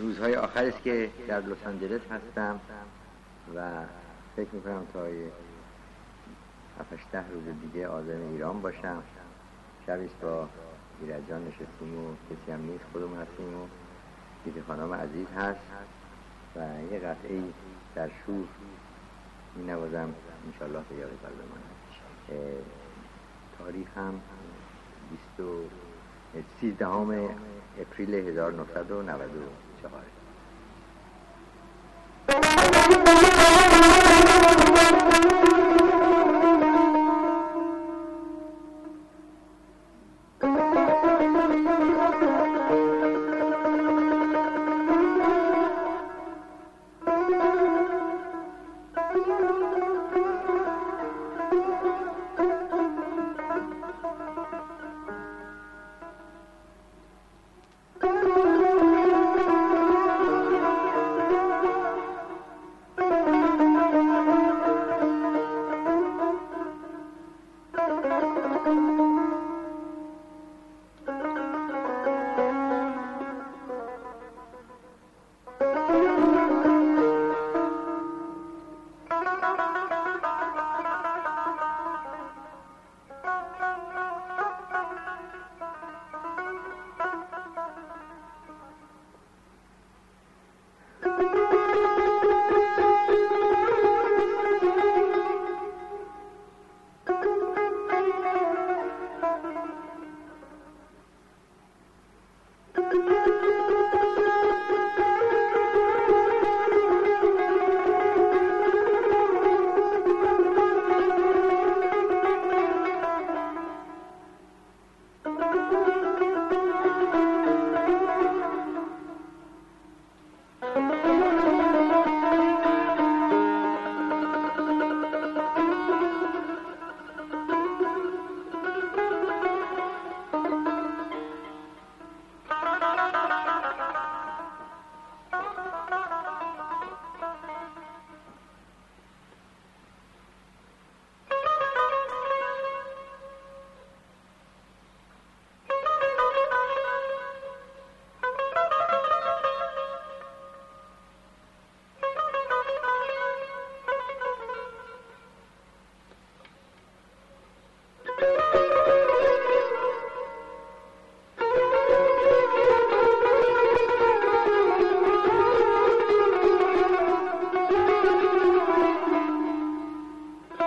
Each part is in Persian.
روزهای آخر است که در لس آنجلس هستم و فکر می‌کنم تا هفتش ده روز دیگه آزم ایران باشم. شبیست با ایرجان جان نشستیم و کسی هم نیست خودمون هستیم و دیگه خانم عزیز هست و یه قطعه در شور می نوازم انشالله به یاد قلب من تاریخ هم 13 اپریل Thank you.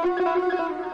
Thank you.